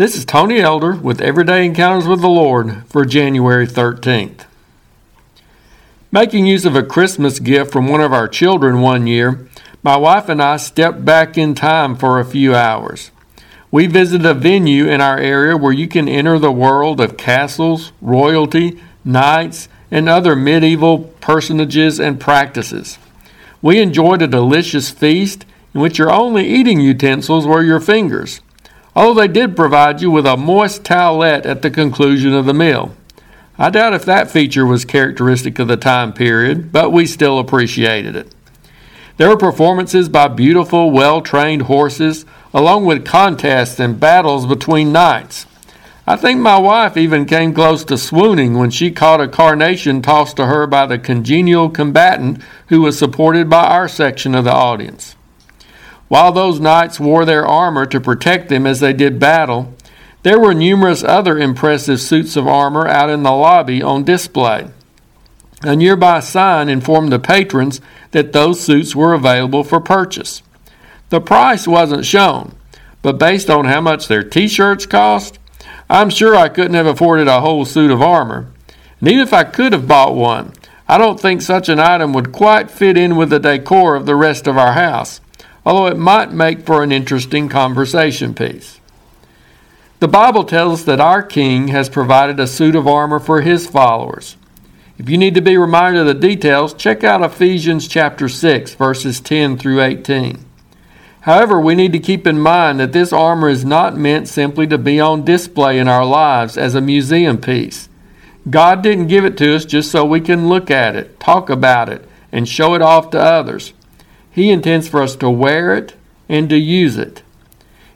This is Tony Elder with Everyday Encounters with the Lord for January 13th. Making use of a Christmas gift from one of our children one year, my wife and I stepped back in time for a few hours. We visited a venue in our area where you can enter the world of castles, royalty, knights, and other medieval personages and practices. We enjoyed a delicious feast in which your only eating utensils were your fingers, although they did provide you with a moist towelette at the conclusion of the meal. I doubt if that feature was characteristic of the time period, but we still appreciated it. There were performances by beautiful, well trained horses, along with contests and battles between knights. I think my wife even came close to swooning when she caught a carnation tossed to her by the congenial combatant who was supported by our section of the audience. While those knights wore their armor to protect them as they did battle, there were numerous other impressive suits of armor out in the lobby on display. A nearby sign informed the patrons that those suits were available for purchase. The price wasn't shown, but based on how much their t shirts cost, I'm sure I couldn't have afforded a whole suit of armor. And even if I could have bought one, I don't think such an item would quite fit in with the decor of the rest of our house, although it might make for an interesting conversation piece. The Bible tells us that our King has provided a suit of armor for his followers. If you need to be reminded of the details, check out Ephesians chapter 6, verses 10 through 18. However, we need to keep in mind that this armor is not meant simply to be on display in our lives as a museum piece. God didn't give it to us just so we can look at it, talk about it, and show it off to others. He intends for us to wear it and to use it.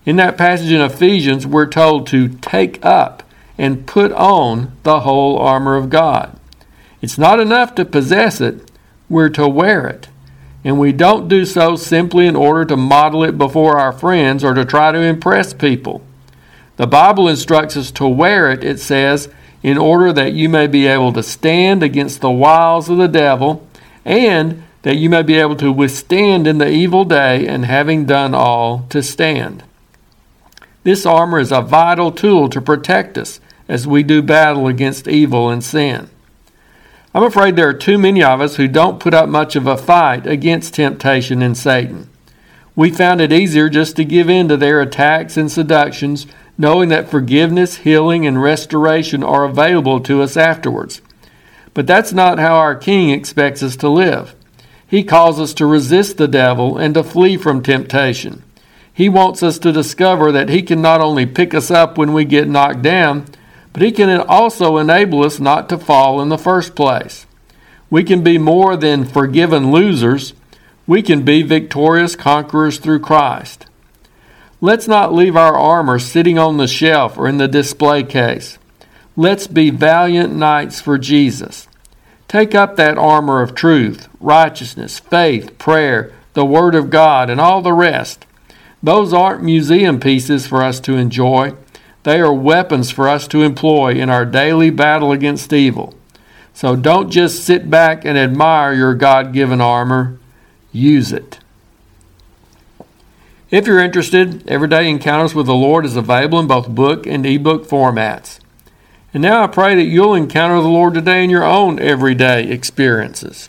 In that passage in Ephesians, we're told to take up and put on the whole armor of God. It's not enough to possess it, we're to wear it. And we don't do so simply in order to model it before our friends or to try to impress people. The Bible instructs us to wear it, it says, in order that you may be able to stand against the wiles of the devil and that you may be able to withstand in the evil day and having done all to stand. This armor is a vital tool to protect us as we do battle against evil and sin. I'm afraid there are too many of us who don't put up much of a fight against temptation and Satan. We found it easier just to give in to their attacks and seductions, knowing that forgiveness, healing, and restoration are available to us afterwards. But that's not how our King expects us to live. He calls us to resist the devil and to flee from temptation. He wants us to discover that He can not only pick us up when we get knocked down, but He can also enable us not to fall in the first place. We can be more than forgiven losers, we can be victorious conquerors through Christ. Let's not leave our armor sitting on the shelf or in the display case. Let's be valiant knights for Jesus. Take up that armor of truth, righteousness, faith, prayer, the Word of God, and all the rest those aren't museum pieces for us to enjoy. They are weapons for us to employ in our daily battle against evil. So don't just sit back and admire your God given armor, use it. If you're interested, Everyday Encounters with the Lord is available in both book and ebook formats. And now I pray that you'll encounter the Lord today in your own everyday experiences.